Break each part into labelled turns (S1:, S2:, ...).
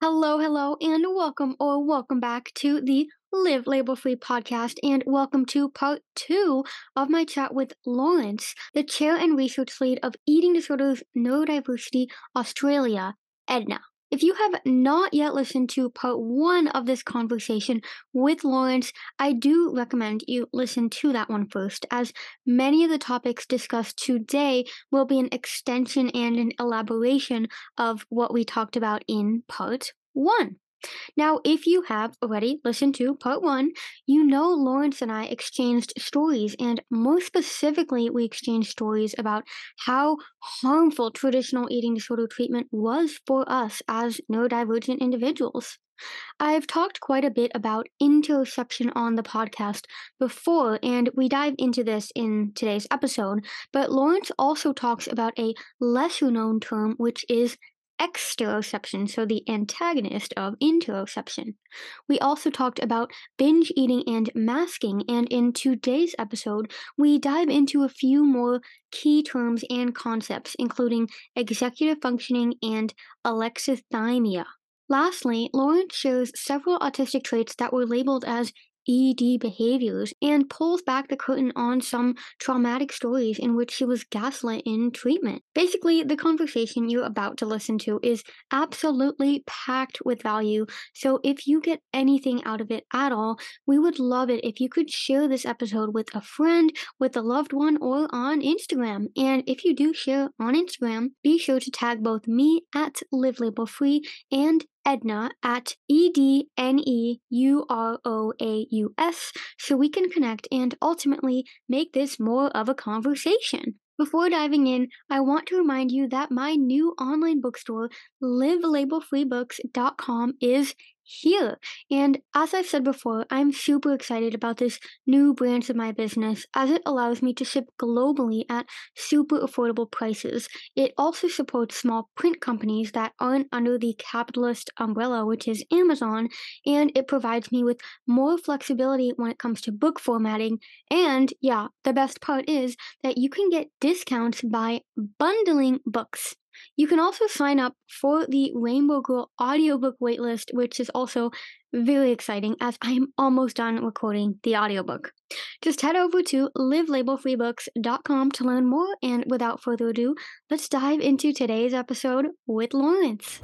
S1: Hello, hello, and welcome or welcome back to the Liv Label Free podcast, and welcome to part two of my chat with Laurence, the chair and research lead of Eating Disorders Neurodiversity Australia, EDNA. If you have not yet listened to part one of this conversation with Laurence, I do recommend you listen to that one first, as many of the topics discussed today will be an extension and an elaboration of what we talked about in part one. Now, if you have already listened to part one, you know Laurence and I exchanged stories, and more specifically, we exchanged stories about how harmful traditional eating disorder treatment was for us as neurodivergent individuals. I've talked quite a bit about interoception on the podcast before, and we dive into this in today's episode. But Laurence also talks about a lesser known term, which is exteroception, so the antagonist of interoception. We also talked about binge eating and masking, and in today's episode, we dive into a few more key terms and concepts, including executive functioning and alexithymia. Lastly, Laurence shows several autistic traits that were labeled as ED behaviors and pulls back the curtain on some traumatic stories in which she was gaslit in treatment. Basically, the conversation you're about to listen to is absolutely packed with value. So if you get anything out of it at all, we would love it if you could share this episode with a friend, with a loved one, or on Instagram. And if you do share on Instagram, be sure to tag both me at Liv Label Free and Edna at E D N E U R O A U S so we can connect and ultimately make this more of a conversation. Before diving in, I want to remind you that my new online bookstore, livlabelfreebooks.com, is here. And as I've said before, I'm super excited about this new branch of my business as it allows me to ship globally at super affordable prices. It also supports small print companies that aren't under the capitalist umbrella, which is Amazon, and it provides me with more flexibility when it comes to book formatting. And yeah, the best part is that you can get discounts by bundling books. You can also sign up for the Rainbow Girl audiobook waitlist, which is also very exciting as I am almost done recording the audiobook. Just head over to livlabelfreebooks.com to learn more, and without further ado, let's dive into today's episode with Laurence.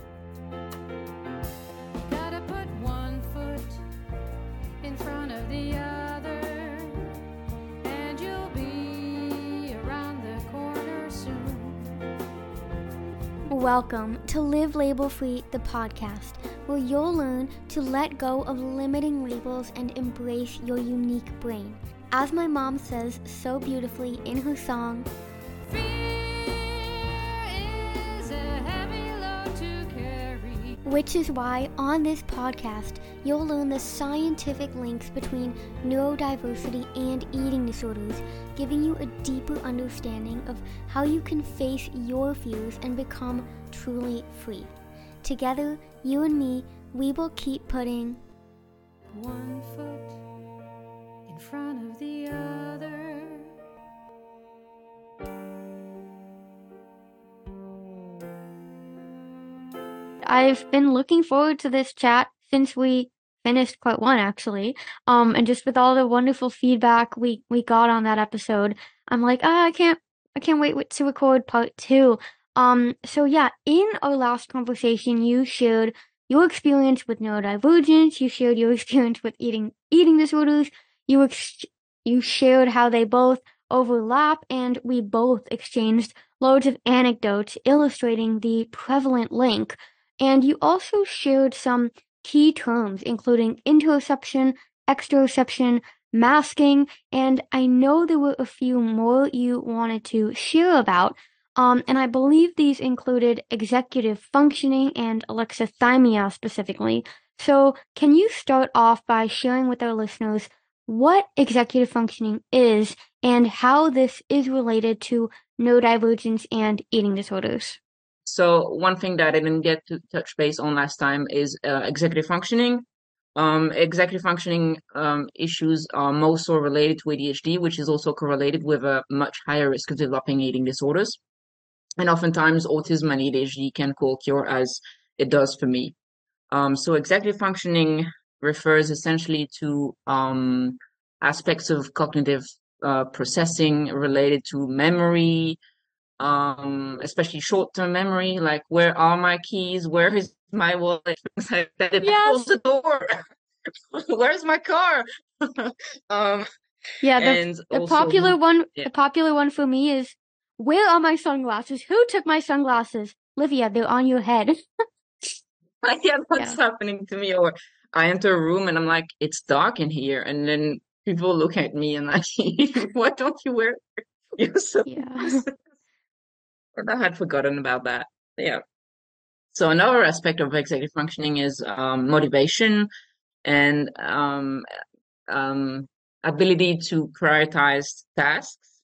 S1: Welcome to Liv Label Free, the podcast, where you'll learn to let go of limiting labels and embrace your unique brain. As my mom says so beautifully in her song, Which is why on this podcast, you'll learn the scientific links between neurodiversity and eating disorders, giving you a deeper understanding of how you can face your fears and become truly free. Together, you and me, we will keep putting one foot in front of the I've been looking forward to this chat since we finished part one actually. Um and just with all the wonderful feedback we we got on that episode, I'm like, ah, I can't I can't wait to record part two. Um so yeah, in our last conversation you shared your experience with neurodivergence, you shared your experience with eating eating disorders, you ex- you shared how they both overlap and we both exchanged loads of anecdotes illustrating the prevalent link and you also shared some key terms, including interoception, exteroception, masking, and I know there were a few more you wanted to share about. Um, and I believe these included executive functioning and alexithymia specifically. So, can you start off by sharing with our listeners what executive functioning is and how this is related to neurodivergence and eating disorders?
S2: So one thing that I didn't get to touch base on last time is uh, executive functioning. Um, executive functioning um, issues are most so related to ADHD, which is also correlated with a much higher risk of developing eating disorders. And oftentimes, autism and ADHD can co-occur as it does for me. Um, so executive functioning refers essentially to um, aspects of cognitive uh, processing related to memory, um, especially short-term memory, like where are my keys? Where is my wallet? like that.
S1: Yes.
S2: Close the door. Where's my car? um,
S1: Yeah, the,
S2: and
S1: the
S2: also-
S1: popular one
S2: yeah.
S1: the popular one for me is where are my sunglasses? Who took my sunglasses? Livia, they're on your head.
S2: yeah, that's happening to me. Or I enter a room and I'm like, it's dark in here, and then people look at me and like, why don't you wear your sunglasses? And I had forgotten about that. Yeah. So another aspect of executive functioning is um, motivation and um, um, ability to prioritize tasks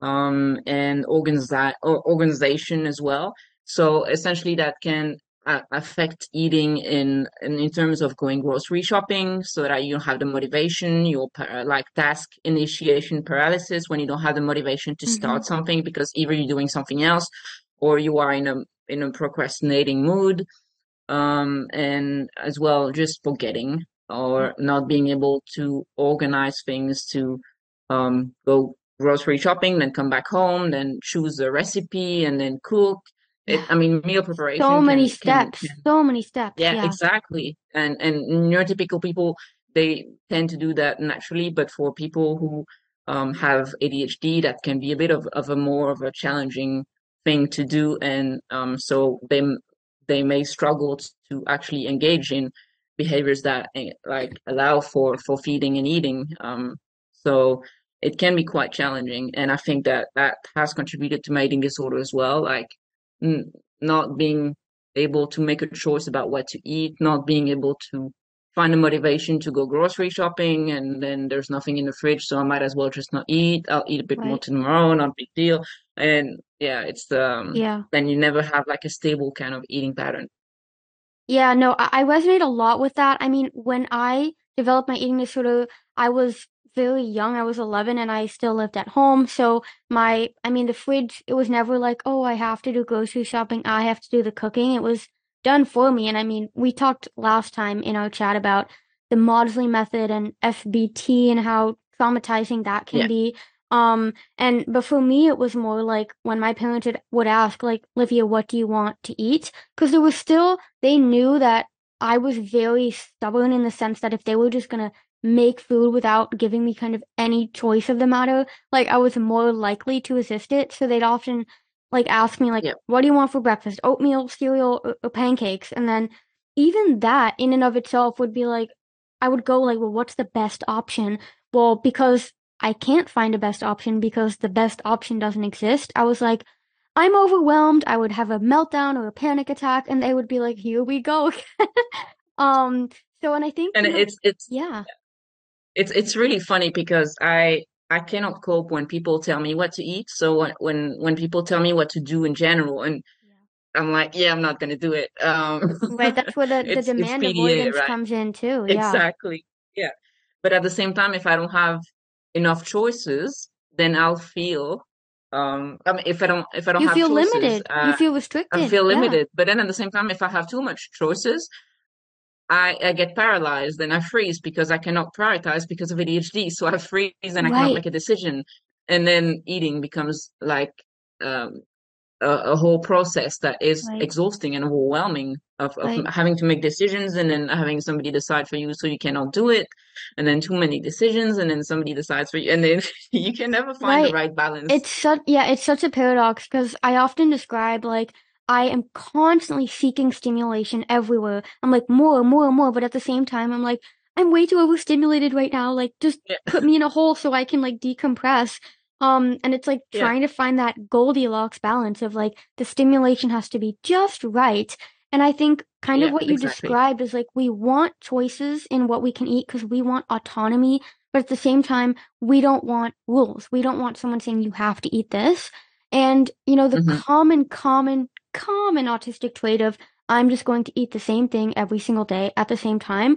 S2: um, and organize organization as well. So essentially, that can uh, affect eating in, in in terms of going grocery shopping, so that you don't have the motivation. You'll par- like task initiation paralysis when you don't have the motivation to start something because either you're doing something else or you are in a in a procrastinating mood, um, and as well just forgetting or not being able to organize things to um, go grocery shopping, then come back home, then choose a recipe, and then cook. It, I mean, meal preparation.
S1: so many
S2: can- can-
S1: steps. So many steps.
S2: yeah,
S1: Yeah.
S2: exactly. And and neurotypical people they tend to do that naturally, but for people who um, have ADHD, that can be a bit of, of a more of a challenging thing to do, and um, so they they may struggle to actually engage in behaviors that eh, like allow for for feeding and eating. Um, so it can be quite challenging, and I think that that has contributed to my eating disorder as well. Like not being able to make a choice about what to eat, not being able to find the motivation to go grocery shopping, and then there's nothing in the fridge, so I might as well just not eat. I'll eat a bit more tomorrow, not a big deal. And yeah, it's um
S1: Yeah.
S2: then you never have like a stable kind of eating pattern.
S1: Yeah, no, I, I resonate a lot with that. I mean, when I developed my eating disorder, I was very young. I was 11 and I still lived at home. So my, I mean, the fridge, it was never like, oh, I have to do grocery shopping. I have to do the cooking. It was done for me. And I mean, we talked last time in our chat about the Maudsley method and FBT and how traumatizing that can
S2: Yeah.
S1: be. Um, and but for me, it was more like when my parents would, would ask, like, Livia, what do you want to eat? Because there was still, they knew that I was very stubborn in the sense that if they were just gonna make food without giving me kind of any choice of the matter, like I was more likely to resist it. So they'd often like ask me like, what do you want for breakfast? Oatmeal, cereal, or, or pancakes? And then even that in and of itself would be like, I would go like, well, what's the best option? Well, because I can't find a best option because the best option doesn't exist. I was like, I'm overwhelmed. I would have a meltdown or a panic attack, and they would be like, "Here we go." um. So, and I think
S2: And
S1: you know-
S2: it's it's
S1: yeah,
S2: it's it's really funny because I I cannot cope when people tell me what to eat. So when when when people tell me what to do in general, and I'm like, yeah, I'm not gonna do it. Um,
S1: right. That's where the, the demand
S2: PDA,
S1: avoidance
S2: right?
S1: comes in too. Yeah,
S2: Exactly. Yeah. But at the same time, if I don't have enough choices, then I'll feel um I mean if I don't if I don't
S1: you
S2: have
S1: feel
S2: choices,
S1: limited.
S2: uh,
S1: you feel restricted.
S2: I feel
S1: Yeah.
S2: limited. But then at the same time, if I have too much choices, I, I get paralyzed and I freeze because I cannot prioritize because of ADHD. So I freeze and I cannot
S1: Right.
S2: make a decision. And then eating becomes like um, a, a whole process that is
S1: Right.
S2: exhausting and overwhelming of, of
S1: Right.
S2: having to make decisions and then having somebody decide for you so you cannot do it. And then too many decisions and then somebody decides for you. And then you can never find the
S1: Right.
S2: right balance.
S1: It's such yeah, it's such a paradox because I often describe like I am constantly seeking stimulation everywhere. I'm like more, and more, and more, but at the same time I'm like I'm way too overstimulated right now. Like just
S2: Yeah.
S1: put me in a hole so I can like decompress. Um, and it's like
S2: Yeah.
S1: trying to find that Goldilocks balance of like the stimulation has to be just right. And I think kind of what you
S2: exactly.
S1: described is like we want choices in what we can eat because we want autonomy, but at the same time we don't want rules. We don't want someone saying you have to eat this. And, you know, the
S2: Mhm.
S1: common, common, common autistic trait of I'm just going to eat the same thing every single day at the same time.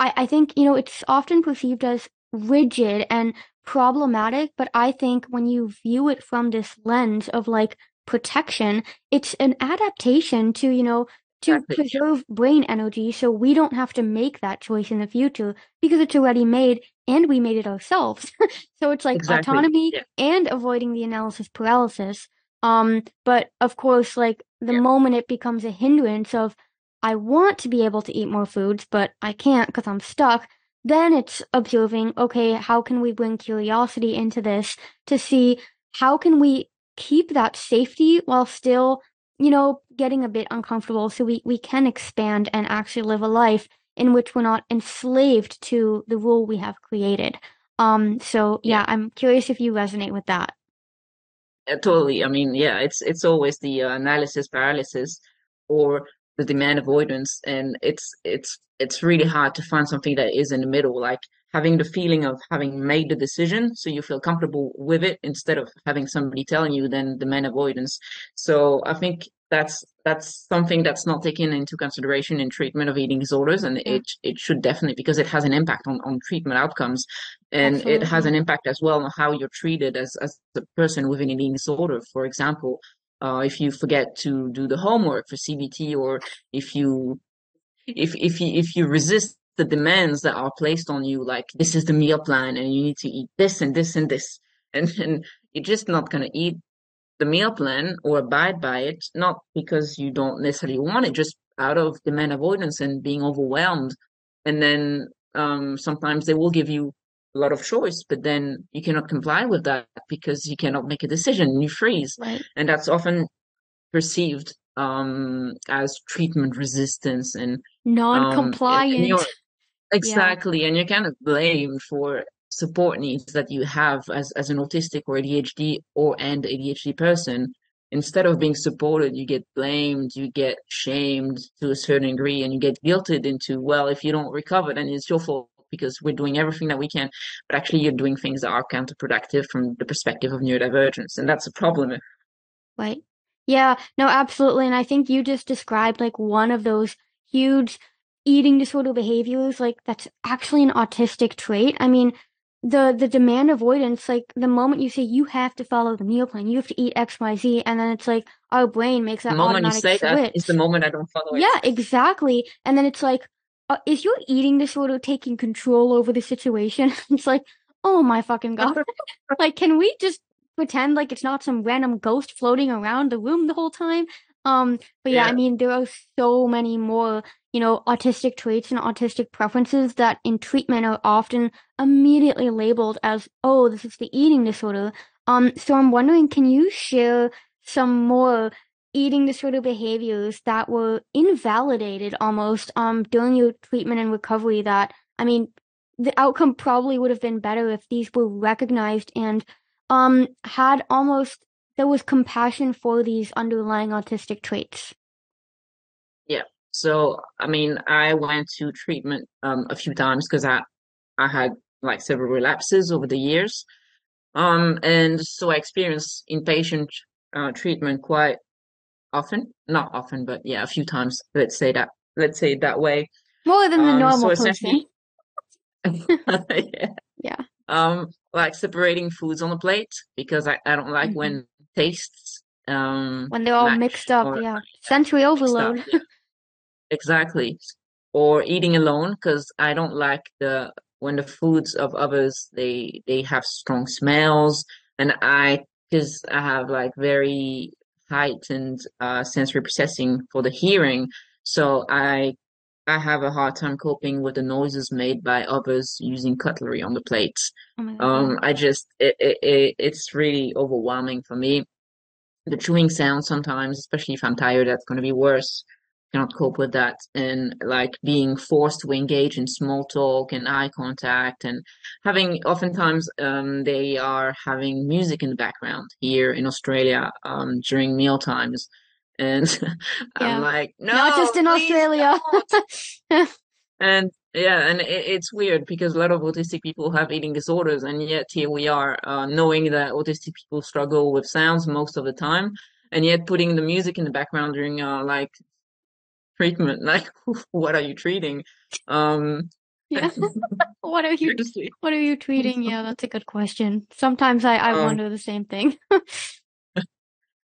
S1: I, I think, you know, it's often perceived as rigid and problematic, but I think when you view it from this lens of like protection, it's an adaptation to, you know, to preserve brain energy so we don't have to make that choice in the future because it's already made and we made it ourselves. so it's like
S2: Exactly.
S1: autonomy
S2: Yeah.
S1: and avoiding the analysis paralysis. Um, but of course, like the
S2: Yeah.
S1: moment it becomes a hindrance of I want to be able to eat more foods, but I can't because I'm stuck. Then it's observing, okay, how can we bring curiosity into this to see how can we keep that safety while still, you know, getting a bit uncomfortable so we, we can expand and actually live a life in which we're not enslaved to the rule we have created. Um, so yeah,
S2: Yeah.
S1: I'm curious if you resonate with that.
S2: Yeah, totally. I mean, yeah, it's it's always the uh, analysis paralysis or the demand avoidance, and it's it's it's really hard to find something that is in the middle, like having the feeling of having made the decision, so you feel comfortable with it instead of having somebody telling you, then demand avoidance. So I think that's that's something that's not taken into consideration in treatment of eating disorders, and it it should definitely because it has an impact on on treatment outcomes and it has an impact as well on how you're treated as as a person with an eating disorder. For example, uh, if you forget to do the homework for CBT, or if you if if you if you resist the demands that are placed on you, like this is the meal plan and you need to eat this and this and this, and and you're just not gonna eat the meal plan or abide by it, not because you don't necessarily want it, just out of demand avoidance and being overwhelmed. And then um, sometimes they will give you a lot of choice, but then you cannot comply with that because you cannot make a decision and you freeze.
S1: Right.
S2: And that's often perceived um, as treatment resistance and um, and, and
S1: Non-compliant. Yeah.
S2: exactly, and you're kind of blamed for support needs that you have as as an autistic or ADHD or and ADHD person. Instead of being supported, you get blamed, you get shamed to a certain degree, and you get guilted into, well, if you don't recover, then it's your fault because we're doing everything that we can. But actually, you're doing things that are counterproductive from the perspective of neurodivergence, and that's a problem.
S1: Right. Yeah, no, absolutely. And I think you just described like one of those huge eating disorder behaviors, like that's actually an autistic trait. I mean, the the demand avoidance, like the moment you say you have to follow the meal plan, you have to eat X, Y, Z, and then it's like our brain makes
S2: The
S1: that
S2: moment you
S1: automatic
S2: say that is the moment I don't follow it.
S1: Yeah, exactly. And then it's like, uh, is your eating disorder taking control over the situation? It's like, oh my fucking god. Like, can we just pretend like it's not some random ghost floating around the room the whole time? Um, but yeah, I mean, there are so many more, you know, autistic traits and autistic preferences that in treatment are often immediately labeled as, oh, this is the eating disorder. Um, so I'm wondering, can you share some more eating disorder behaviors that were invalidated almost um during your treatment and recovery that I mean the outcome probably would have been better if these were recognized and um had almost there was compassion for these underlying autistic traits.
S2: Yeah. So, I mean, I went to treatment um a few times because I I had like several relapses over the years. Um, and so I experienced inpatient uh, treatment quite often. Not often, but yeah, a few times. Let's say that. Let's say it that way.
S1: More than the
S2: Um,
S1: normal
S2: essentially,
S1: person.
S2: yeah.
S1: Yeah.
S2: Um, like separating foods on the plate because I, I don't like
S1: Mhm.
S2: when tastes um
S1: When they're all mixed up,
S2: or
S1: yeah. Sensory
S2: mixed up.
S1: overload.
S2: Yeah, exactly. Or eating alone because I don't like the when the foods of others they they have strong smells and I because I have like very heightened uh sensory processing for the hearing, so I I have a hard time coping with the noises made by others using cutlery on the plates.
S1: Oh my god, yeah.
S2: Um, I just it, it, it it's really overwhelming for me. The chewing sound sometimes, especially if I'm tired, that's going to be worse. Cannot cope with that. And like being forced to engage in small talk and eye contact and having oftentimes um they are having music in the background here in Australia um during meal times. And I'm
S1: Yeah.
S2: like,
S1: Not just in Australia.
S2: And yeah, and it, it's weird because a lot of autistic people have eating disorders, and yet here we are, uh, knowing that autistic people struggle with sounds most of the time, and yet putting the music in the background during uh, like treatment. Like, what are you treating? Um,
S1: Yeah. What are you
S2: seriously.
S1: what are you tweeting? Yeah, that's a good question. Sometimes I, I
S2: Um,
S1: wonder the same thing.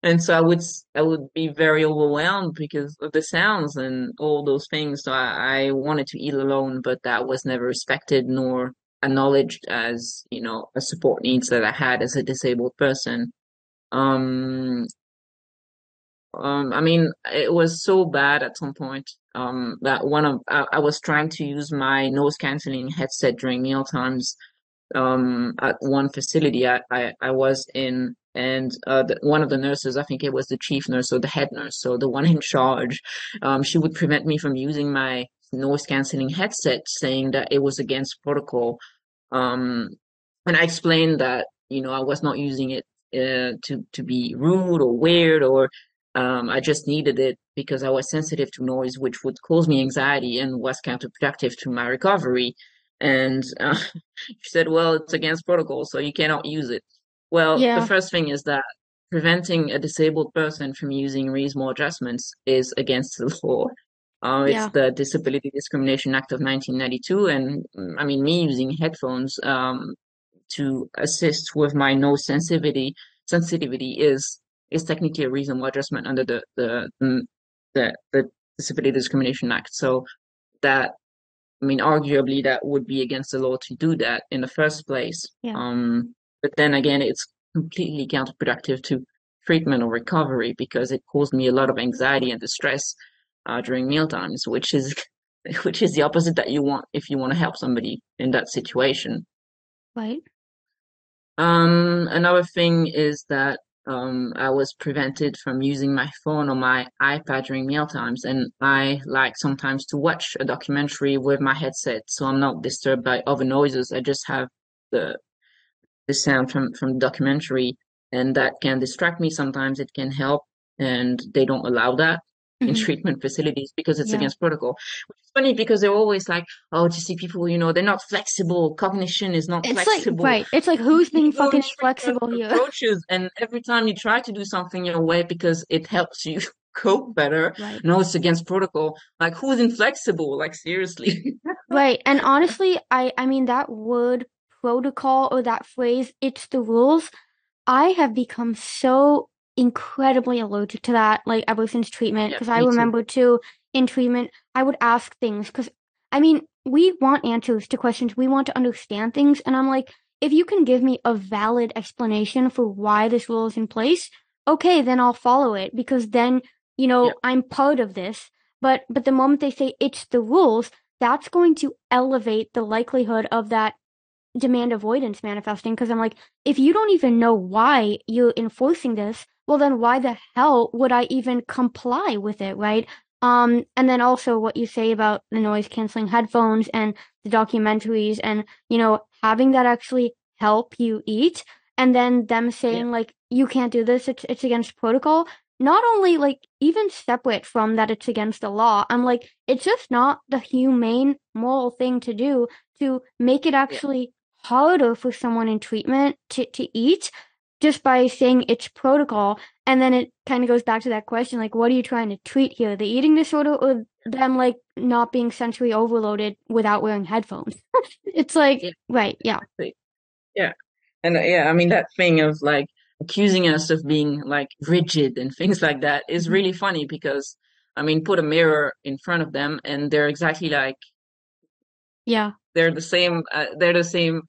S2: And so I would I would be very overwhelmed because of the sounds and all those things. So I, I wanted to eat alone, but that was never respected nor acknowledged as you know a support needs that I had as a disabled person. Um, um, I mean, it was so bad at some point um, that one of I, I was trying to use my noise canceling headset during meal times um, at one facility I, I, I was in, and uh, the, one of the nurses, I think it was the chief nurse or the head nurse, so the one in charge, um, she would prevent me from using my noise canceling headset, saying that it was against protocol. Um, and I explained that you know I was not using it uh, to to be rude or weird or um, I just needed it because I was sensitive to noise, which would cause me anxiety and was counterproductive to my recovery. And uh, she said, well, it's against protocol, so you cannot use it. Well,
S1: Yeah.
S2: the first thing is that preventing a disabled person from using reasonable adjustments is against the law. Uh, it's
S1: Yeah.
S2: the Disability Discrimination Act of 1992. And mm, I mean, me using headphones um, to assist with my nose sensitivity sensitivity is is technically a reasonable adjustment under the the mm, the, the Disability Discrimination Act. So that I mean, arguably that would be against the law to do that in the first place.
S1: Yeah.
S2: Um, but then again, it's completely counterproductive to treatment or recovery because it caused me a lot of anxiety and distress uh, during meal times, which is which is the opposite that you want if you want to help somebody in that situation.
S1: Right.
S2: Um, another thing is that um, I was prevented from using my phone or my iPad during meal times, and I like sometimes to watch a documentary with my headset, so I'm not disturbed by other noises. I just have the the sound from from the documentary, and that can distract me. Sometimes it can help, and they don't allow that in
S1: Mhm.
S2: treatment facilities because it's
S1: Yeah.
S2: against protocol. Which is funny because they're always like, "Oh, to see people, you know, they're not flexible. Cognition is not
S1: It's like
S2: flexible."
S1: right. It's like who's being fucking inflexible here?
S2: approaches, and every time you try to do something your way because it helps you cope better,
S1: Right.
S2: no, it's against protocol. Like, who's inflexible? Like, seriously.
S1: Right. And honestly, I I mean that word protocol or that phrase, it's the rules. I have become so incredibly allergic to that, like ever since treatment,
S2: Yeah,
S1: because I
S2: me too.
S1: remember too in treatment, I would ask things because I mean, we want answers to questions, we want to understand things, and I'm like, if you can give me a valid explanation for why this rule is in place, okay, then I'll follow it because then, you know,
S2: Yeah.
S1: I'm part of this. But but the moment they say it's the rules, that's going to elevate the likelihood of that demand avoidance manifesting because I'm like, if you don't even know why you're enforcing this, well then why the hell would I even comply with it, right? Um, and then also what you say about the noise canceling headphones and the documentaries and, you know, having that actually help you eat and then them saying like, you can't do this, it's it's against protocol. Not only like even separate from that it's against the law, I'm like, it's just not the humane moral thing to do to make it actually harder for someone in treatment to, to eat just by saying it's protocol. And then it kind of goes back to that question like, what are you trying to treat here? The eating disorder or them like not being sensory overloaded without wearing headphones? it's like,
S2: Yeah.
S1: right, yeah. Yeah.
S2: And uh, yeah, I mean, that thing of like accusing us of being like rigid and things like that is
S1: Mhm.
S2: really funny because, I mean, put a mirror in front of them and they're exactly like,
S1: Yeah.
S2: they're the same, uh, they're the same,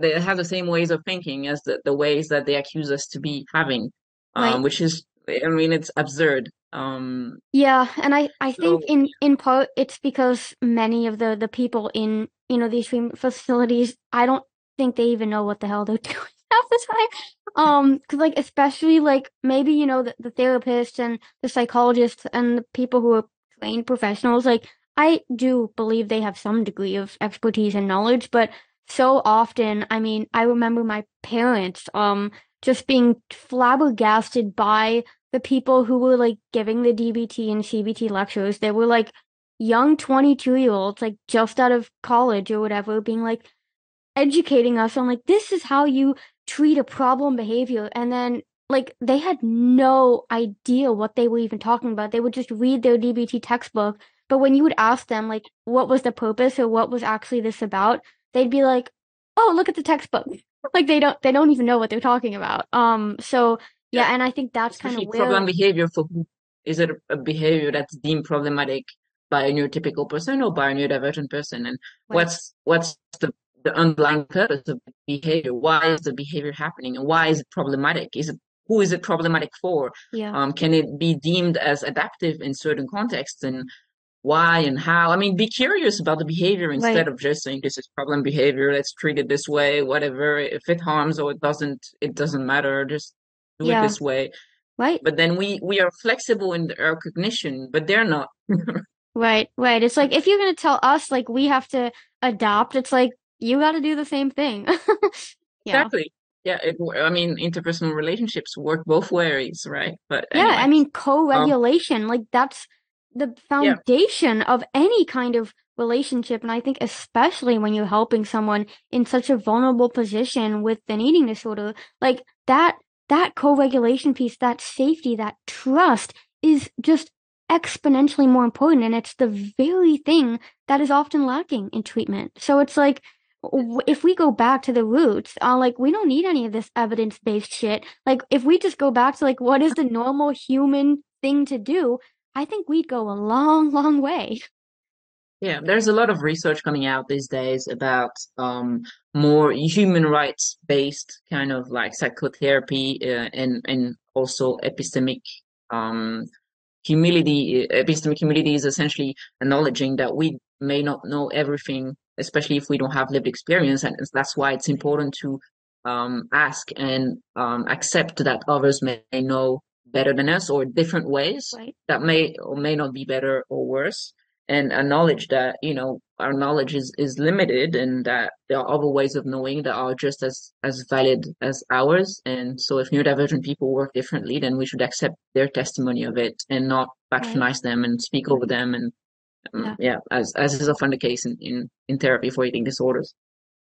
S2: they have the same ways of thinking as the, the ways that they accuse us to be having, um,
S1: Right.
S2: which is, I mean, it's absurd. Um,
S1: Yeah, and I, I think
S2: So-
S1: in, in part it's because many of the, the people in, you know, these treatment facilities, I don't think they even know what the hell they're doing half the time. Um, cause like especially like maybe, you know, the, the therapists and the psychologists and the people who are trained professionals, like I do believe they have some degree of expertise and knowledge, but so often, I mean, I remember my parents, um, just being flabbergasted by the people who were like giving the DBT and CBT lectures, they were like young 22 year olds, like just out of college or whatever, being like educating us on like, this is how you treat a problem behavior. And then like they had no idea what they were even talking about. They would just read their DBT textbook. But when you would ask them like, what was the purpose or what was actually this about? They'd be like, oh, look at the textbook. Like they don't, they don't even know what they're talking about. Um, so Yeah, and I think that's kind of
S2: problem behavior for is it a behavior that's deemed problematic by a neurotypical person or by a neurodivergent person, and right. what's what's the the underlying purpose of behavior? Why is the behavior happening, and why is it problematic? Is it who is it problematic for?
S1: Yeah.
S2: Um, can it be deemed as adaptive in certain contexts, and why and how? I mean, be curious about the behavior instead right. of just saying this is problem behavior. Let's treat it this way. Whatever. If it harms or it doesn't, it doesn't matter. Just do yeah. it this way.
S1: Right.
S2: But then we we are flexible in our cognition, but they're not.
S1: right. Right. It's like if you're gonna tell us like we have to adopt, it's like you got to do the same thing.
S2: yeah. Exactly. Yeah, it, I mean, interpersonal relationships work both ways, right? But
S1: yeah. I mean, co-regulation, um, like that's the foundation yeah. of any kind of relationship. And I think especially when you're helping someone in such a vulnerable position with an eating disorder, like that, that co-regulation piece, that safety, that trust is just exponentially more important. And it's the very thing that is often lacking in treatment. So it's like, if we go back to the roots, uh, like we don't need any of this evidence based shit. Like if we just go back to like what is the normal human thing to do, I think we'd go a long, long way.
S2: Yeah, there's a lot of research coming out these days about um, more human rights based kind of like psychotherapy uh, and and also epistemic um, humility. Epistemic humility is essentially acknowledging that we may not know everything especially if we don't have lived experience. And that's why it's important to um, ask and um, accept that others may know better than us or different ways
S1: right.
S2: that may or may not be better or worse and acknowledge that you know our knowledge is is limited and that there are other ways of knowing that are just as as valid as ours and so if neurodivergent people work differently then we should accept their testimony of it and not patronize right. them and speak over them and um, yeah. yeah. as as is often the case in, in in therapy for eating disorders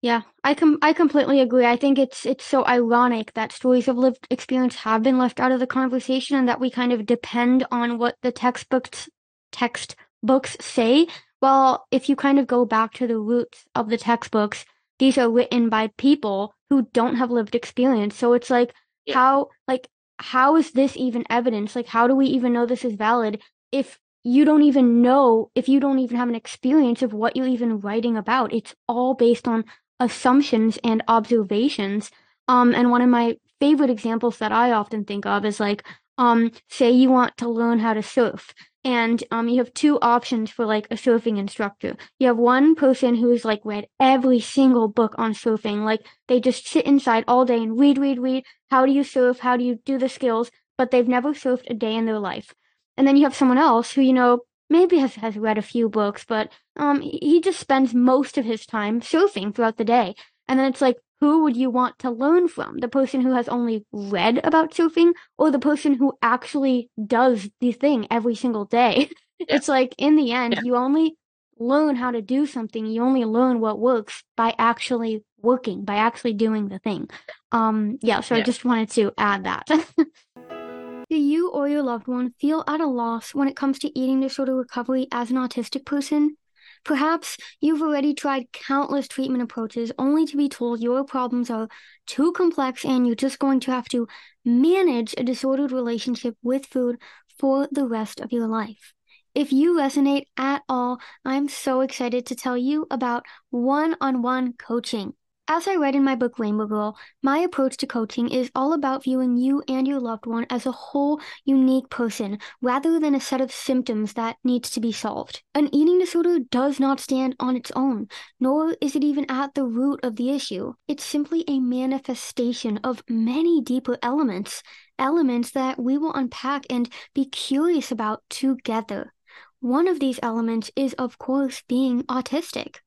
S1: yeah i com- i completely agree i think it's it's so ironic that stories of lived experience have been left out of the conversation and that we kind of depend on what the textbooks textbooks say well if you kind of go back to the roots of the textbooks these are written by people who don't have lived experience so it's like yeah. how like how is this even evidence like how do we even know this is valid if you don't even know if you don't even have an experience of what you're even writing about. It's all based on assumptions and observations. Um, and one of my favorite examples that I often think of is like, um, say you want to learn how to surf and um, you have two options for like a surfing instructor. You have one person who's like read every single book on surfing. Like they just sit inside all day and read, read, read. How do you surf? How do you do the skills? But they've never surfed a day in their life. And then you have someone else who, you know, maybe has, has read a few books, but um, he just spends most of his time surfing throughout the day. And then it's like, who would you want to learn from? The person who has only read about surfing or the person who actually does the thing every single day? Yeah. It's like, in the end, yeah. you only learn how to do something. You only learn what works by actually working, by actually doing the thing. Um, yeah, so yeah. I just wanted to add that. Do you or your loved one feel at a loss when it comes to eating disorder recovery as an autistic person? Perhaps you've already tried countless treatment approaches only to be told your problems are too complex and you're just going to have to manage a disordered relationship with food for the rest of your life. If you resonate at all, I'm so excited to tell you about one on one coaching. As I read in my book Rainbow Girl, my approach to coaching is all about viewing you and your loved one as a whole, unique person, rather than a set of symptoms that needs to be solved. An eating disorder does not stand on its own, nor is it even at the root of the issue. It's simply a manifestation of many deeper elements, elements that we will unpack and be curious about together. One of these elements is, of course, being autistic.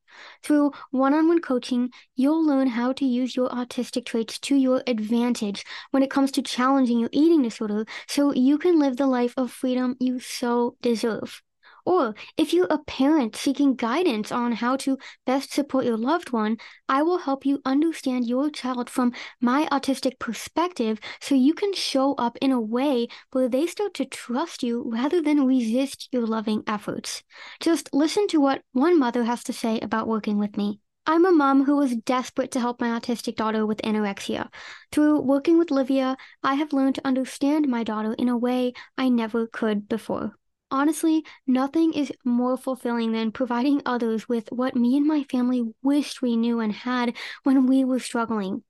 S1: Through one on one coaching, you'll learn how to use your autistic traits to your advantage when it comes to challenging your eating disorder so you can live the life of freedom you so deserve. Or if you're a parent seeking guidance on how to best support your loved one, I will help you understand your child from my autistic perspective so you can show up in a way where they start to trust you rather than resist your loving efforts. Just listen to what one mother has to say about working with me. I'm a mom who was desperate to help my autistic daughter with anorexia. Through working with Livia, I have learned to understand my daughter in a way I never could before. Honestly, nothing is more fulfilling than providing others with what me and my family wished we knew and had when we were struggling.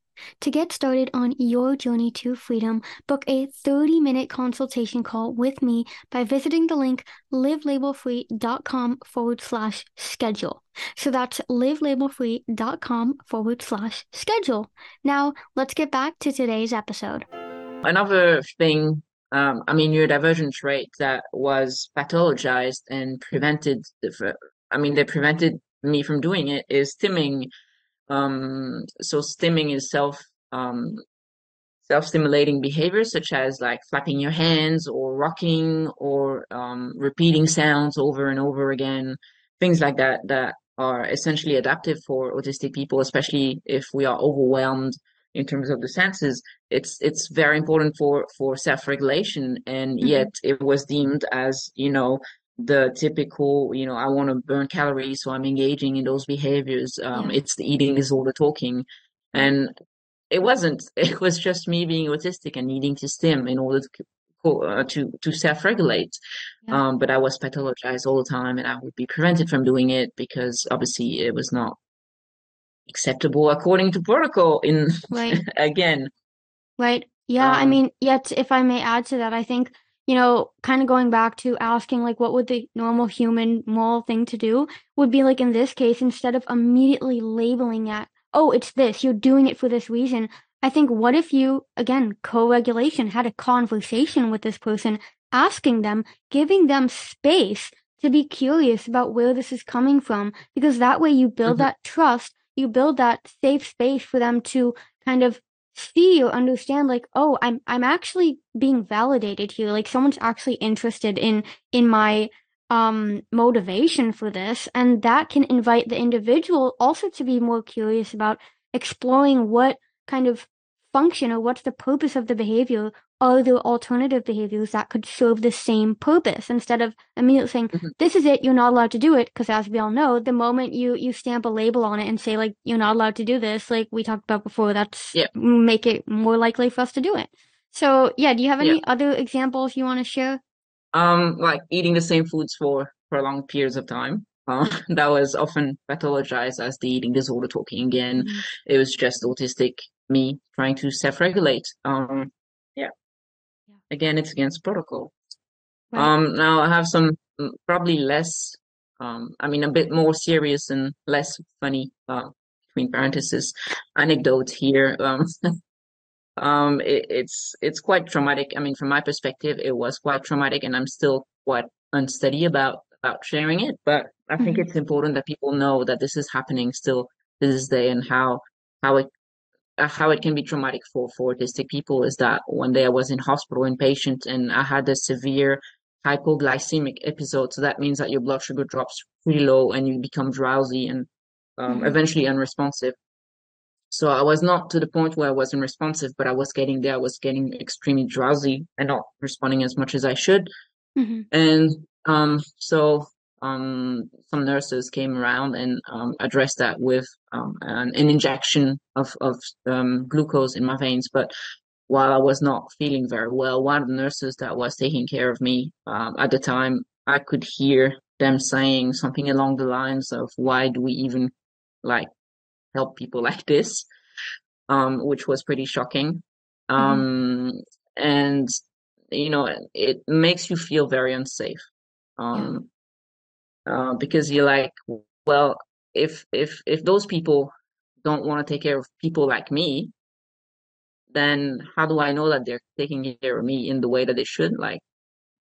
S1: To get started on your journey to freedom, book a 30 minute consultation call with me by visiting the link livlabelfree.com forward slash schedule. So that's livlabelfree.com forward slash schedule. Now, let's get back to today's episode.
S2: Another thing, um, I mean, neurodivergence rate that was pathologized and prevented, I mean, they prevented me from doing it is stimming. Um, so stimming is self um, self-stimulating behaviors such as like flapping your hands or rocking or um, repeating sounds over and over again, things like that that are essentially adaptive for autistic people, especially if we are overwhelmed in terms of the senses. It's it's very important for for self-regulation, and mm-hmm. yet it was deemed as you know the typical, you know, I want to burn calories, so I'm engaging in those behaviors. Um, yeah. It's the eating is all the talking. And it wasn't, it was just me being autistic and needing to stim in order to, uh, to, to self-regulate. Yeah. Um, but I was pathologized all the time and I would be prevented from doing it because obviously it was not acceptable according to protocol in, right. again.
S1: Right. Yeah. Um, I mean, yet if I may add to that, I think you know, kind of going back to asking like what would the normal human moral thing to do would be like in this case, instead of immediately labeling it, oh, it's this, you're doing it for this reason. I think what if you, again, co-regulation, had a conversation with this person, asking them, giving them space to be curious about where this is coming from, because that way you build mm-hmm. that trust, you build that safe space for them to kind of see or understand like oh i'm i'm actually being validated here. Like someone's actually interested in in my um motivation for this. And that can invite the individual also to be more curious about exploring what kind of function or what's the purpose of the behavior are there alternative behaviors that could serve the same purpose instead of immediately saying mm-hmm. this is it you're not allowed to do it because as we all know the moment you you stamp a label on it and say like you're not allowed to do this like we talked about before that's yeah. make it more likely for us to do it so yeah do you have any yeah. other examples you want to share
S2: um like eating the same foods for prolonged periods of time uh, that was often pathologized as the eating disorder talking again mm-hmm. it was just autistic me trying to self-regulate um again, it's against protocol. Right. Um, now I have some mm, probably less, um, I mean, a bit more serious and less funny, uh, between parentheses, anecdote here. Um, um, it, it's, it's quite traumatic. I mean, from my perspective, it was quite traumatic and I'm still quite unsteady about, about sharing it, but I think mm-hmm. it's important that people know that this is happening still to this day and how, how it how it can be traumatic for, for autistic people is that one day I was in hospital inpatient and I had a severe hypoglycemic episode. So that means that your blood sugar drops pretty low and you become drowsy and um, mm-hmm. eventually unresponsive. So I was not to the point where I wasn't responsive, but I was getting there. I was getting extremely drowsy and not responding as much as I should. Mm-hmm. And um, so um, some nurses came around and um, addressed that with um, an, an, injection of, of um, glucose in my veins. But while I was not feeling very well, one of the nurses that was taking care of me um, at the time, I could hear them saying something along the lines of, "Why do we even like help people like this?" Um, which was pretty shocking. Mm-hmm. And you know, it makes you feel very unsafe. Um, uh, because you're like, well, if if if those people don't want to take care of people like me, then how do I know that they're taking care of me in the way that they should? Like,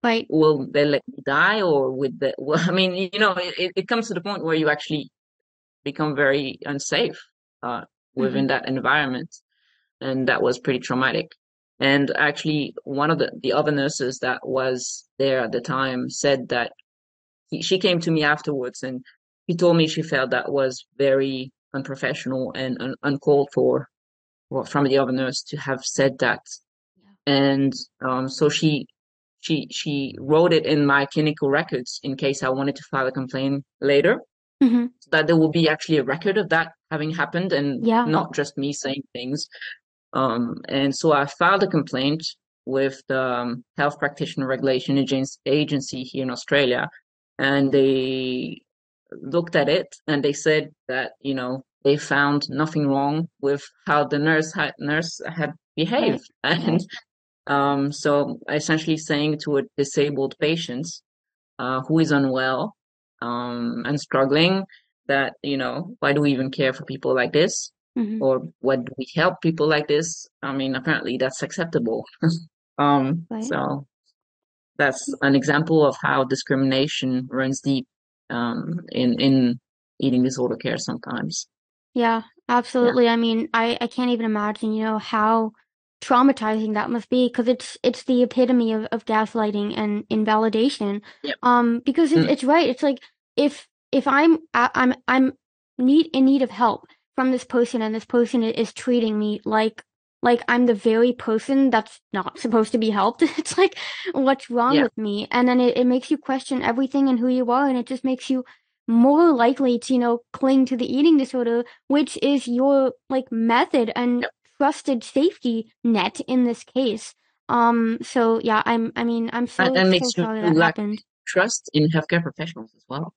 S1: right?
S2: Will they let me die, or with the? Well, I mean, you know, it, it comes to the point where you actually become very unsafe uh, within mm-hmm. that environment, and that was pretty traumatic. And actually, one of the the other nurses that was there at the time said that he, she came to me afterwards and he told me she felt that was very unprofessional and un- uncalled for well, from the other nurse to have said that. Yeah. And um, so she she she wrote it in my clinical records in case I wanted to file a complaint later. Mm-hmm. So that there will be actually a record of that having happened and
S1: Yeah.
S2: not just me saying things. Um, and so I filed a complaint with the um, Health Practitioner Regulation Agency here in Australia, and they looked at it and they said that you know they found nothing wrong with how the nurse had nurse had behaved, and um, so essentially saying to a disabled patient uh, who is unwell um, and struggling that you know why do we even care for people like this?
S1: Hmm
S2: or what do we help people like this? I mean apparently that's acceptable. Um
S1: Right.
S2: so that's an example of how discrimination runs deep um in in eating disorder care sometimes
S1: Yeah,
S2: yeah
S1: absolutely. I mean, I I can't even imagine, you know, how traumatizing that must be because it's it's the epitome of, of gaslighting and invalidation.
S2: yep
S1: Um, because it's
S2: mm,
S1: it's right. It's like if if I'm I'm I'm need in need of help from this person and this person is treating me like like I'm the very person that's not supposed to be helped. It's like what's wrong
S2: yeah
S1: with me? And then it, it makes you question everything and who you are and it just makes you more likely to, you know, cling to the eating disorder, which is your like method and
S2: yep
S1: trusted safety net in this case. Um, so yeah, I'm, I mean, I'm so,
S2: and
S1: so
S2: makes you
S1: sorry that
S2: lack
S1: happened.
S2: trust in healthcare professionals as well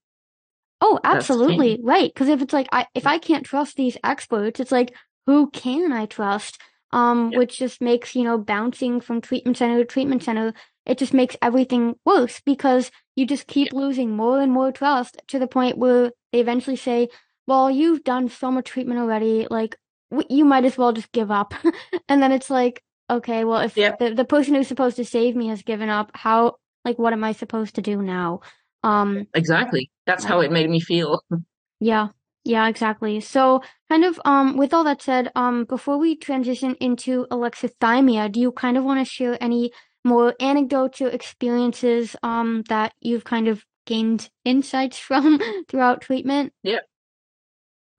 S1: Oh,
S2: that's the thing
S1: absolutely. Right. Because if it's like I if I can't trust these experts, it's like who can I trust? Um,
S2: yeah.
S1: which just makes, you know, bouncing from treatment center to treatment center, it just makes everything worse because you just
S2: yeah.
S1: keep losing more and more trust to the point where they eventually say, "Well, you've done so much treatment already, like w you might as well just give up." And then it's like, okay, well, if
S2: yeah.
S1: the the person who's supposed to save me has given up, how like what am I supposed to do now? Um,
S2: exactly. That's how it made me feel.
S1: Yeah, yeah, exactly. So, kind of, um, with all that said, um, before we transition into alexithymia, do you kind of want to share any more anecdotes or experiences, um, that you've kind of gained insights from throughout treatment?
S2: yeah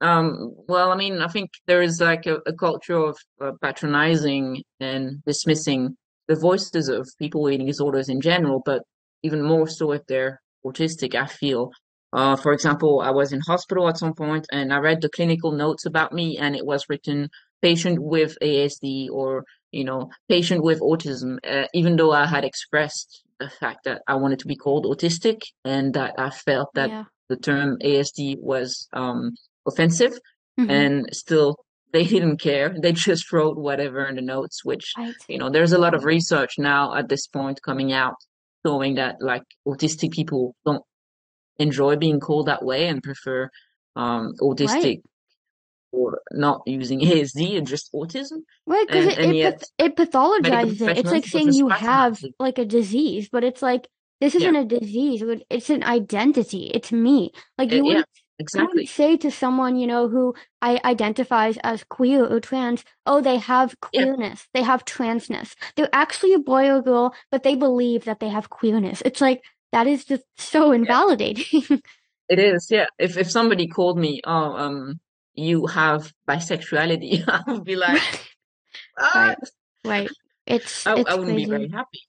S2: Um, well, I mean, I think there is like a, a culture of uh, patronizing and dismissing the voices of people with eating disorders in general, but even more so if they're autistic, I feel. Uh, for example, I was in hospital at some point and I read the clinical notes about me and it was written patient with ASD or, you know, patient with autism, uh, even though I had expressed the fact that I wanted to be called autistic and that I felt that
S1: Yeah.
S2: the term ASD was, um, offensive
S1: hmm
S2: and still they didn't care. They just wrote whatever in the notes which you know there's a lot of research now at this point coming out showing that like autistic people don't enjoy being called that way and prefer um
S1: Right.
S2: autistic or not using ASD and just autism
S1: Right, because it
S2: and
S1: it it pathologizes it. It's like saying you have like a disease, but it's like this isn't a disease. It's an identity. It's me. Like you
S2: yeah
S1: wouldn't you wouldn't say to someone, you know, who I identifies as queer or trans, oh, they have
S2: yeah
S1: queerness, they have transness. They're actually a boy or girl, but they believe that they have queerness. It's like that is just so
S2: yeah
S1: invalidating.
S2: it is yeah if if somebody called me oh um you have bisexuality I would be like
S1: Right,
S2: what
S1: right. It's
S2: I, I wouldn't be very happy.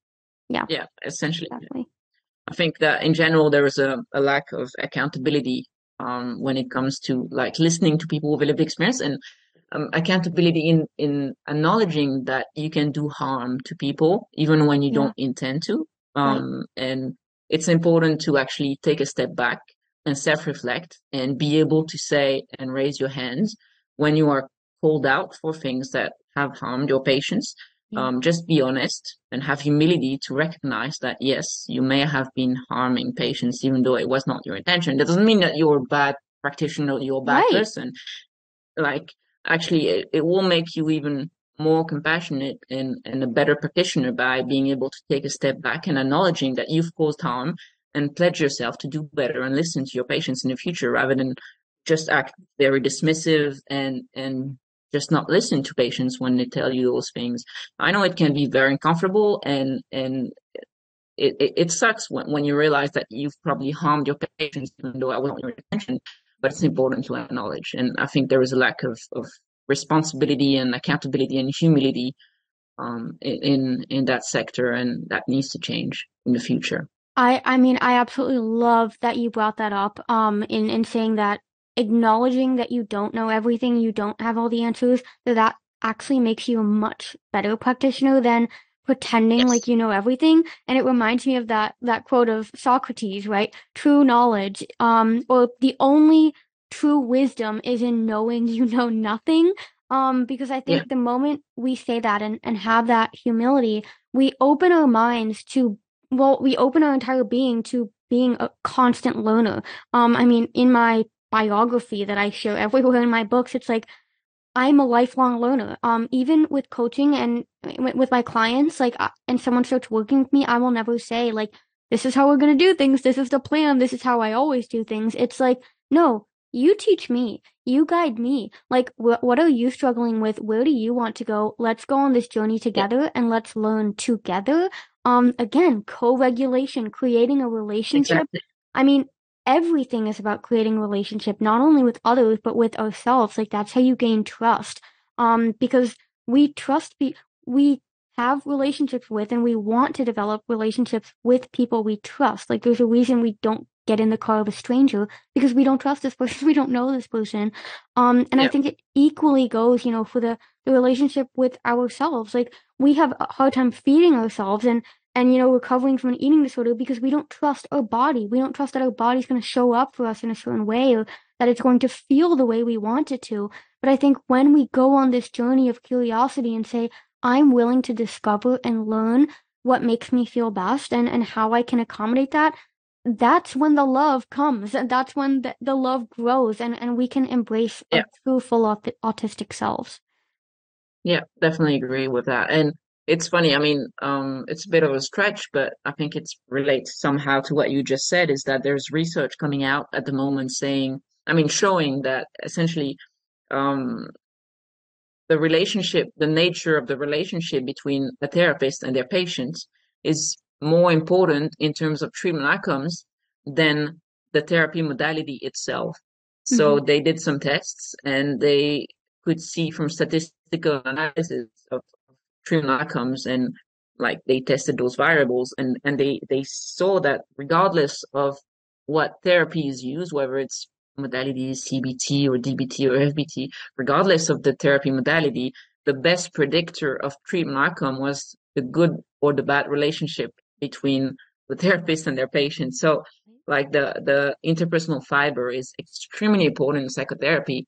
S1: Yeah,
S2: Yeah, essentially.
S1: exactly.
S2: I think that in general there is a, a lack of accountability um, when it comes to like listening to people with lived experience and um, accountability in in acknowledging that you can do harm to people even when you
S1: Yeah,
S2: don't intend to.
S1: right.
S2: Um, and it's important to actually take a step back and self-reflect and be able to say and raise your hands when you are called out for things that have harmed your patients
S1: Yeah.
S2: um, just be honest and have humility to recognize that yes, you may have been harming patients even though it was not your intention. That doesn't mean that you're a bad practitioner, you're a bad
S1: Right.
S2: person. Like actually, it, it will make you even more compassionate and, and a better practitioner by being able to take a step back and acknowledging that you've caused harm and pledge yourself to do better and listen to your patients in the future rather than just act very dismissive and and just not listen to patients when they tell you those things. I know it can be very uncomfortable and and it, it, it sucks when, when you realize that you've probably harmed your patients even though that wasn't your intention, but it's important to acknowledge. And I think there is a lack of, of responsibility and accountability and humility um, in in that sector, and that needs to change in the future.
S1: I I mean I absolutely love that you brought that up um in in saying that acknowledging that you don't know everything, you don't have all the answers, that that actually makes you a much better practitioner than pretending yes. like you know everything and it reminds me of that that quote of Socrates right true knowledge um or the only true wisdom is in knowing you know nothing. Um because i think yeah. the moment we say that and, and have that humility we open our minds to well we open our entire being to being a constant learner. Um i mean in my biography that i share everywhere in my books it's like i'm a lifelong learner. Um even with coaching and with my clients like and someone starts working with me i will never say like this is how we're going to do things. This is the plan. This is how i always do things. It's like no you teach me. You guide me. Like wh- what are you struggling with? Where do you want to go? Let's go on this journey together yeah. and let's learn together. Um again co-regulation creating a relationship. Exactly. i mean everything is about creating a relationship not only with others but with ourselves. Like that's how you gain trust. Um because we trust be- we have relationships with and we want to develop relationships with people we trust. Like there's a reason we don't get in the car of a stranger because we don't trust this person, we don't know this person. Um, and I think it equally goes, you know, for the, the relationship with ourselves. Like we have a hard time feeding ourselves and, and, you know, recovering from an eating disorder because we don't trust our body. We don't trust that our body's going to show up for us in a certain way or that it's going to feel the way we want it to. But I think when we go on this journey of curiosity and say, I'm willing to discover and learn what makes me feel best and, and how I can accommodate that, that's when the love comes and that's when the, the love grows and, and we can embrace yeah. our true full aut- autistic selves
S2: yeah definitely agree with that and it's funny i mean um it's a bit of a stretch but i think it's relates somehow to what you just said is that there's research coming out at the moment saying i mean showing that essentially um the relationship the nature of the relationship between a therapist and their patients is more important in terms of treatment outcomes than the therapy modality itself. Mm-hmm. So they did some tests and they could see from statistical analysis of treatment outcomes and like they tested those variables and, and they, they saw that regardless of what therapy is used, whether it's modality CBT or DBT or FBT, regardless of the therapy modality, the best predictor of treatment outcome was the good or the bad relationship between the therapist and their patient. So like the, the interpersonal fiber is extremely important in psychotherapy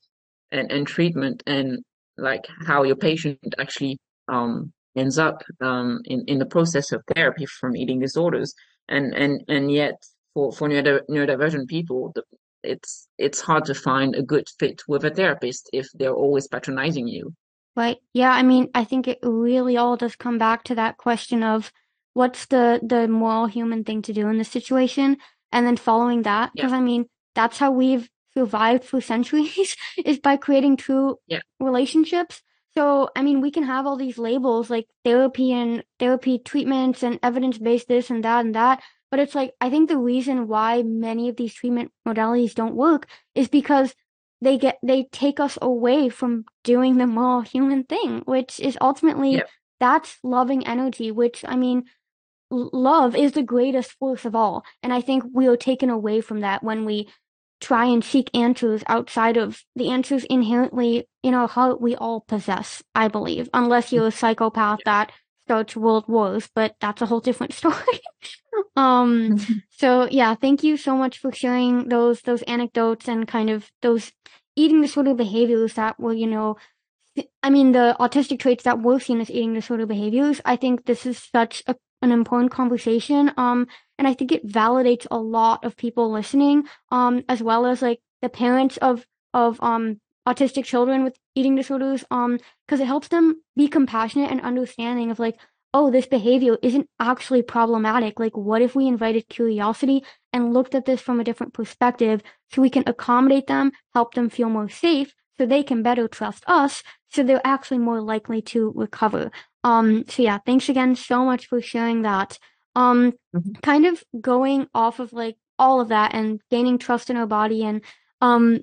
S2: and, and treatment and like how your patient actually, um, ends up, um, in, in the process of therapy from eating disorders. And, and, and yet for, for neurodivergent people, the, it's, it's hard to find a good fit with a therapist if they're always patronizing you.
S1: Right. Yeah. I mean, I think it really all does come back to that question of what's the the moral human thing to do in this situation and then following that because yeah. i mean that's how we've survived for centuries is by creating true yeah. relationships so i mean we can have all these labels like therapy and therapy treatments and evidence-based this and that and that but it's like i think the reason why many of these treatment modalities don't work is because they get they take us away from doing the moral human thing which is ultimately yeah. that's loving energy which i mean love is the greatest force of all. And I think we are taken away from that when we try and seek answers outside of the answers inherently in our heart we all possess, I believe. Unless you're a psychopath that starts world wars, but that's a whole different story. um so yeah, thank you so much for sharing those those anecdotes and kind of those eating disorder behaviors that were, you know, I mean, the autistic traits that were seen as eating disorder behaviors. I think this is such a an important conversation. Um, and I think it validates a lot of people listening, um, as well as like the parents of of um autistic children with eating disorders, um, because it helps them be compassionate and understanding of like, oh, this behavior isn't actually problematic. Like, what if we invited curiosity and looked at this from a different perspective so we can accommodate them, help them feel more safe, so they can better trust us, so they're actually more likely to recover. Um, so yeah, thanks again so much for sharing that. Um, mm-hmm. kind of going off of like all of that and gaining trust in our body and, um,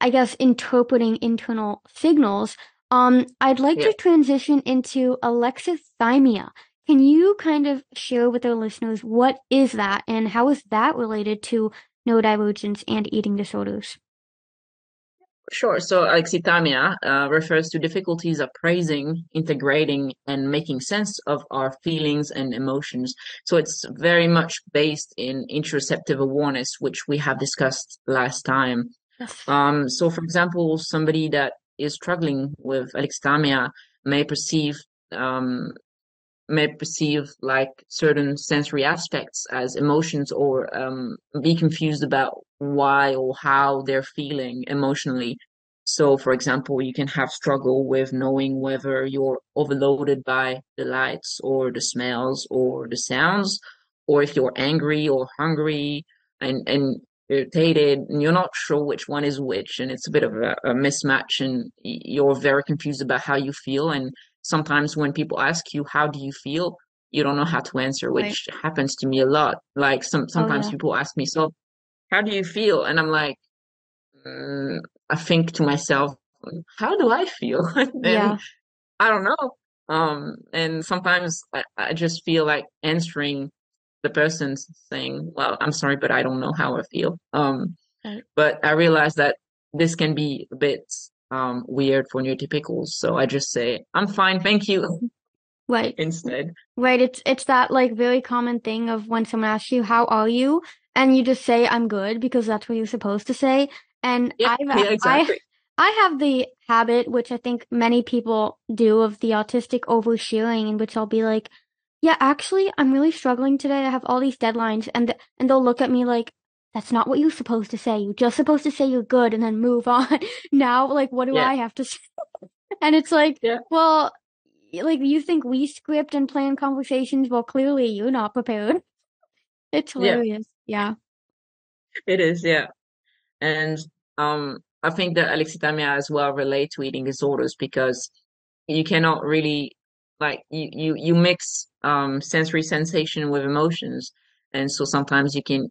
S1: I guess interpreting internal signals. Um, I'd like yeah. to transition into alexithymia. Can you kind of share with our listeners what is that and how is that related to neurodivergence and eating disorders?
S2: Sure. So alexithymia uh, refers to difficulties appraising, integrating, and making sense of our feelings and emotions. So it's very much based in interoceptive awareness, which we have discussed last time. Um, so, for example, somebody that is struggling with alexithymia may perceive um, may perceive like certain sensory aspects as emotions or um, be confused about why or how they're feeling emotionally. So, for example, you can have struggle with knowing whether you're overloaded by the lights or the smells or the sounds, or if you're angry or hungry and, and irritated and you're not sure which one is which. And it's a bit of a, a mismatch and you're very confused about how you feel. And sometimes when people ask you how do you feel you don't know how to answer which right. happens to me a lot like some oh, sometimes oh, yeah. people ask me so how do you feel and i'm like mm, i think to myself how do i feel and yeah. i don't know um and sometimes I, I just feel like answering the person's saying well i'm sorry but i don't know how i feel um right. but i realize that this can be a bit um, weird for neurotypicals. So I just say, I'm fine, thank you.
S1: Right.
S2: Instead.
S1: Right. It's it's that like very common thing of when someone asks you, How are you? And you just say, I'm good because that's what you're supposed to say. And yeah, I've, yeah, exactly. I I have the habit, which I think many people do, of the autistic oversharing, in which I'll be like, Yeah, actually, I'm really struggling today. I have all these deadlines, and th- and they'll look at me like, that's not what you're supposed to say. You're just supposed to say you're good and then move on. now, like, what do yeah. I have to say? and it's like, yeah. well, like, you think we script and plan conversations? Well, clearly you're not prepared. It's hilarious. Yeah.
S2: yeah. It is, yeah. And um, I think that alexithymia as well relate to eating disorders because you cannot really like you you you mix um sensory sensation with emotions and so sometimes you can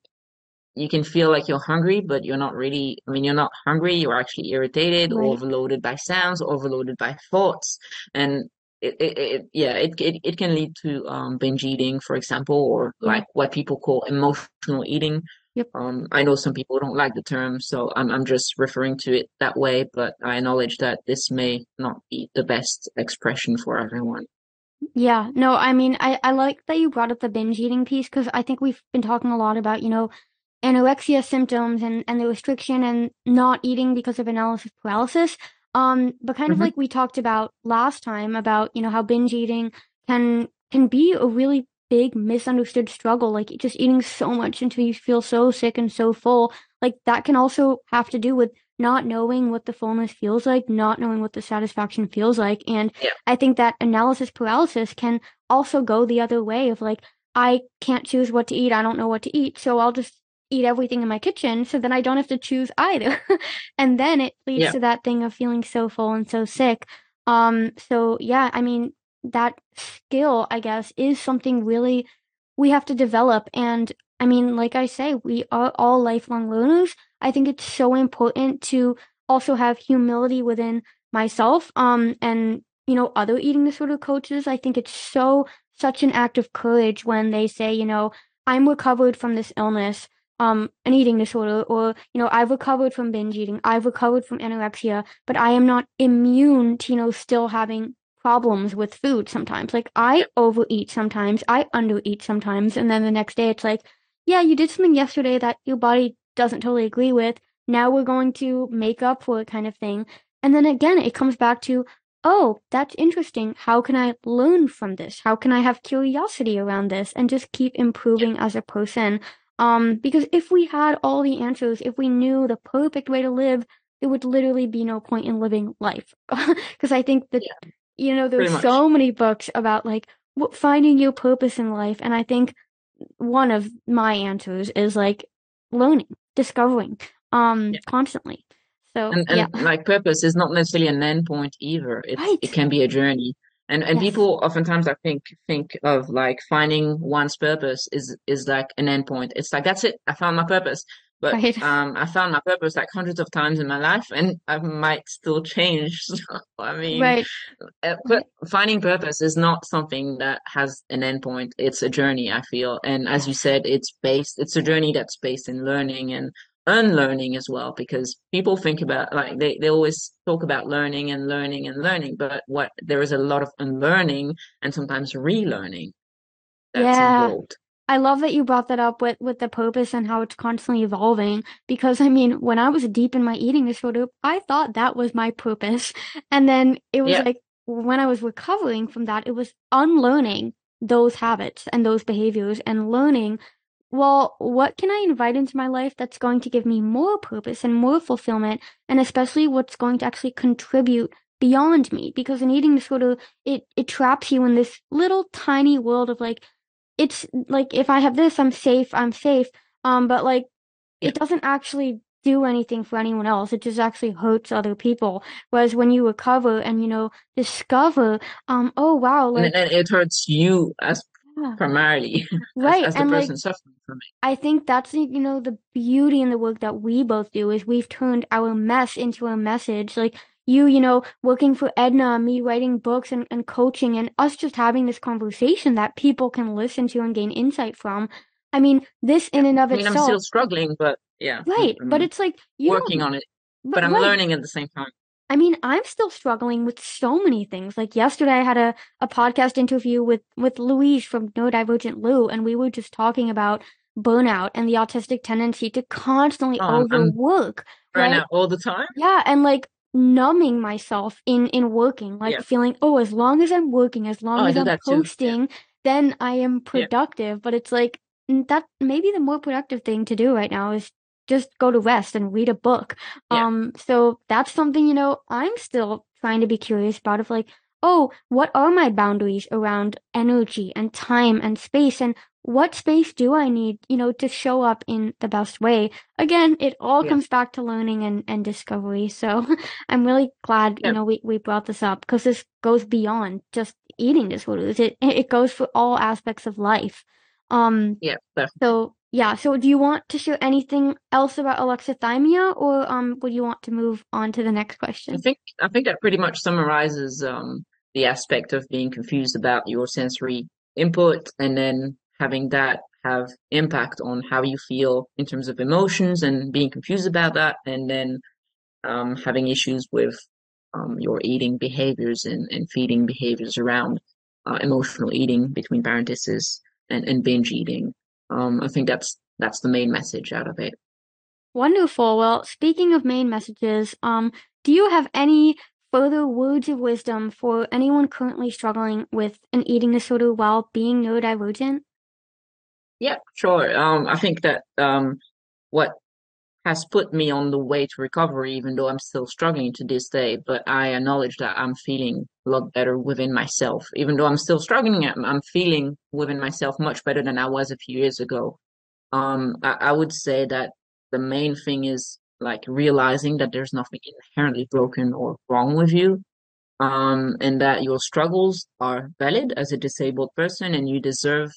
S2: you can feel like you're hungry, but you're not really, I mean, you're not hungry. You're actually irritated right. overloaded by sounds, overloaded by thoughts. And it, it, it yeah, it, it, it can lead to, um, binge eating, for example, or like what people call emotional eating. Yep. Um, I know some people don't like the term, so I'm, I'm just referring to it that way, but I acknowledge that this may not be the best expression for everyone.
S1: Yeah, no, I mean, I, I like that you brought up the binge eating piece because I think we've been talking a lot about, you know, anorexia symptoms and, and the restriction and not eating because of analysis paralysis. Um, but kind mm-hmm. of like we talked about last time about, you know, how binge eating can can be a really big misunderstood struggle. Like just eating so much until you feel so sick and so full. Like that can also have to do with not knowing what the fullness feels like, not knowing what the satisfaction feels like. And yeah. I think that analysis paralysis can also go the other way of like, I can't choose what to eat. I don't know what to eat. So I'll just eat everything in my kitchen so then I don't have to choose either. and then it leads yeah. to that thing of feeling so full and so sick. Um so yeah, I mean that skill, I guess, is something really we have to develop and I mean, like I say, we are all lifelong learners. I think it's so important to also have humility within myself um and you know other eating disorder coaches. I think it's so such an act of courage when they say, you know, I'm recovered from this illness um an eating disorder or you know I've recovered from binge eating, I've recovered from anorexia, but I am not immune to you know still having problems with food sometimes. Like I overeat sometimes, I undereat sometimes, and then the next day it's like, yeah, you did something yesterday that your body doesn't totally agree with. Now we're going to make up for it kind of thing. And then again, it comes back to, oh, that's interesting. How can I learn from this? How can I have curiosity around this and just keep improving as a person? Um, because if we had all the answers, if we knew the perfect way to live, there would literally be no point in living life. Because I think that, yeah, you know, there's so many books about like finding your purpose in life. And I think one of my answers is like learning, discovering, um, yeah. constantly. So,
S2: and, and
S1: yeah.
S2: like purpose is not necessarily an end point either. It, right. it can be a journey. And and yes. people oftentimes I think think of like finding one's purpose is is like an endpoint. It's like that's it. I found my purpose. But right. um, I found my purpose like hundreds of times in my life, and I might still change. So, I mean, right. Uh, but finding purpose is not something that has an endpoint. It's a journey. I feel, and as you said, it's based. It's a journey that's based in learning and unlearning as well because people think about like they, they always talk about learning and learning and learning but what there is a lot of unlearning and sometimes relearning that's
S1: Yeah.
S2: involved
S1: I love that you brought that up with with the purpose and how it's constantly evolving because I mean, when I was deep in my eating disorder, I thought that was my purpose. And then it was
S2: yeah
S1: like when I was recovering from that, it was unlearning those habits and those behaviors and learning, well, what can I invite into my life that's going to give me more purpose and more fulfillment and especially what's going to actually contribute beyond me because an eating disorder it it traps you in this little tiny world of like it's like if I have this, I'm safe, I'm safe. Um, but like it doesn't actually do anything for anyone else. It just actually hurts other people. Whereas when you recover and you know discover, um, oh wow,
S2: and
S1: like
S2: then it hurts you as
S1: yeah,
S2: primarily
S1: right,
S2: as the
S1: and like
S2: suffering from it
S1: I think that's you know the beauty in the work that we both do is we've turned our mess into a message. Like you, you know, working for EDNA, me writing books and, and coaching, and us just having this conversation that people can listen to and gain insight from. I mean, this in and of itself.
S2: i mean i'm still struggling but yeah i'm,
S1: right? But
S2: I'm
S1: it's like you
S2: working on it
S1: but
S2: but i'm
S1: right.
S2: learning at the same time
S1: I mean, I'm still struggling with so many things. Like yesterday, I had a, a podcast interview with, with Louise from Neurodivergent Lou, and we were just talking about burnout and the autistic tendency to constantly
S2: oh
S1: overwork, right?
S2: out all the time
S1: Yeah, and like numbing myself in in working, like
S2: yeah
S1: feeling, oh, as long as I'm working, as
S2: oh
S1: long
S2: i
S1: as I'm
S2: too yeah
S1: posting, then I am
S2: yeah
S1: productive. But it's like that maybe the more productive thing to do right now is just go to rest and read a book.
S2: yeah
S1: Um, so that's something, you know, I'm still trying to be curious about of like, oh, what are my boundaries around energy and time and space and what space do I need, you know, to show up in the best way? Again, it all
S2: yeah
S1: comes back to learning and, and discovery. So I'm really glad, you know, we, we brought this up because this goes beyond just eating disorders. It it goes for all aspects of life. Um,
S2: yeah
S1: so yeah, so do you want to share anything else about alexithymia or um would you want to move on to the next question I
S2: think I think that pretty much summarizes um, the aspect of being confused about your sensory input and then having that have impact on how you feel in terms of emotions and being confused about that and then um, having issues with um, your eating behaviors and, and feeding behaviors around uh, emotional eating between parentheses and, and binge eating. Um, I think that's that's the main message out of it.
S1: Wonderful. Well, speaking of main messages, um, do you have any further words of wisdom for anyone currently struggling with an eating disorder while being neurodivergent?
S2: Yeah, sure. Um, I think that um, what has put me on the way to recovery, even though I'm still struggling to this day. But I acknowledge that I'm feeling a lot better within myself. Even though I'm still struggling, I'm, feeling within myself much better than I was a few years ago. Um, I, I would say that the main thing is like realizing that there's nothing inherently broken or wrong with you. Um, and that your struggles are valid as a disabled person and you deserve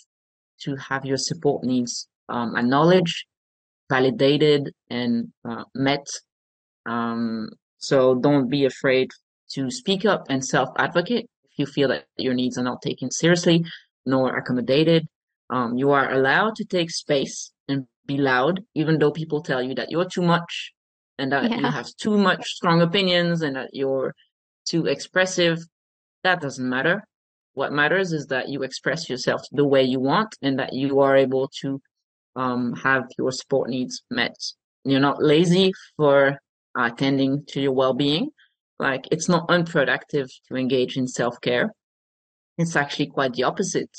S2: to have your support needs um, acknowledged validated and uh, met. Um, so don't be afraid to speak up and self-advocate if you feel that your needs are not taken seriously nor accommodated. Um, you are allowed to take space and be loud, even though people tell you that you're too much and that you have too much strong opinions and that you're too expressive. That doesn't matter. What matters is that you express yourself the way you want and that you are able to um, have your support needs met. You're not lazy for uh, tending to your well-being. Like it's not unproductive to engage in self-care. It's actually quite the opposite.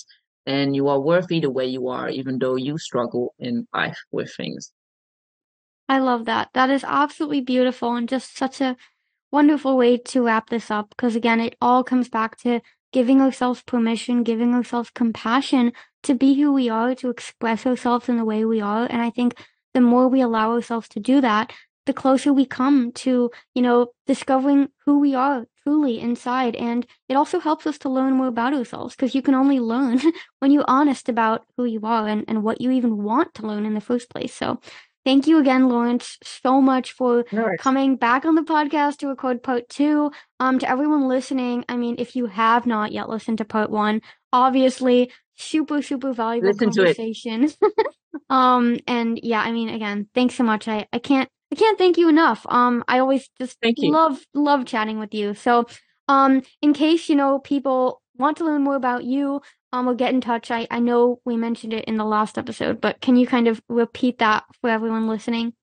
S2: And you are worthy the way you are, even though you struggle in life with things.
S1: I love that. That is absolutely beautiful and just such a wonderful way to wrap this up because again, it all comes back to giving ourselves permission, giving ourselves compassion to be who we are, to express ourselves in the way we are. And I think the more we allow ourselves to do that, the closer we come to, you know, discovering who we are truly inside. And it also helps us to learn more about ourselves because you can only learn when you're honest about who you are and, and what you even want to learn in the first place. So thank you again, Laurence, so much for coming back on the podcast to record part two. Um, to everyone listening, I mean, if you have not yet listened to part one, obviously super, super valuable
S2: Listen
S1: conversation. um, and yeah, I mean, again, thanks so much. I, I can't, I can't thank you enough. Um, I always just
S2: Thank you.
S1: love, love chatting with you. So, um, in case, you know, people want to learn more about you, um, or get in touch, I, I know we mentioned it in the last episode, but can you kind of repeat that for everyone listening?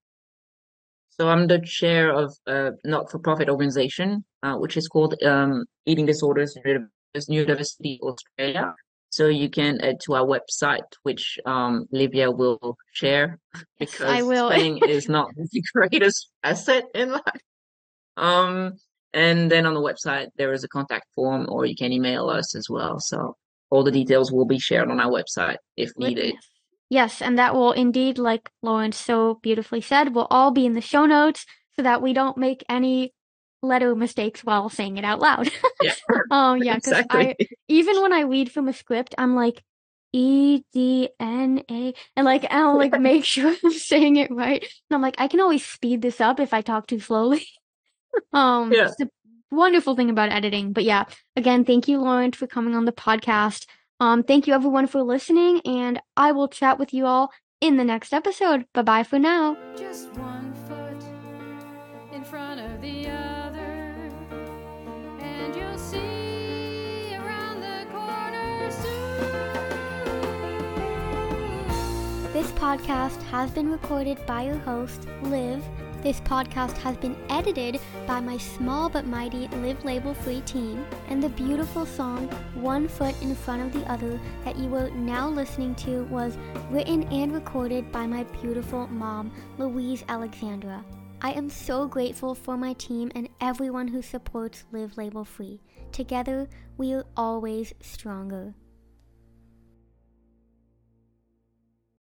S2: So I'm the chair of a not-for-profit organization, uh, which is called um, Eating Disorders Neurodiversity Australia. So you can add to our website, which um, Livia will share because
S1: I will.
S2: spelling is not the greatest asset in life. Um, and then on the website there is a contact form, or you can email us as well. So all the details will be shared on our website if needed.
S1: Yes. And that will indeed, like Laurence so beautifully said, will all be in the show notes so that we don't make any letter mistakes while saying it out loud.
S2: Yeah.
S1: um, yeah, because
S2: exactly.
S1: I even when I read from a script, I'm like E D N A, and like I'll like make sure I'm saying it right. And I'm like, I can always speed this up if I talk too slowly. um,
S2: Yeah.
S1: Wonderful thing about editing. But yeah, again, thank you, Laurence, for coming on the podcast. Um, thank you everyone for listening, and I will chat with you all in the next episode. Bye bye for now.
S3: Just one foot in front of the other, and you'll see around the corner soon.
S1: This podcast has been recorded by your host, Liv. This podcast has been edited by my small but mighty Liv Label Free team, and the beautiful song One Foot in Front of the Other that you are now listening to was written and recorded by my beautiful mom, Louise Alexandra. I am so grateful for my team and everyone who supports Liv Label Free. Together, we are always stronger.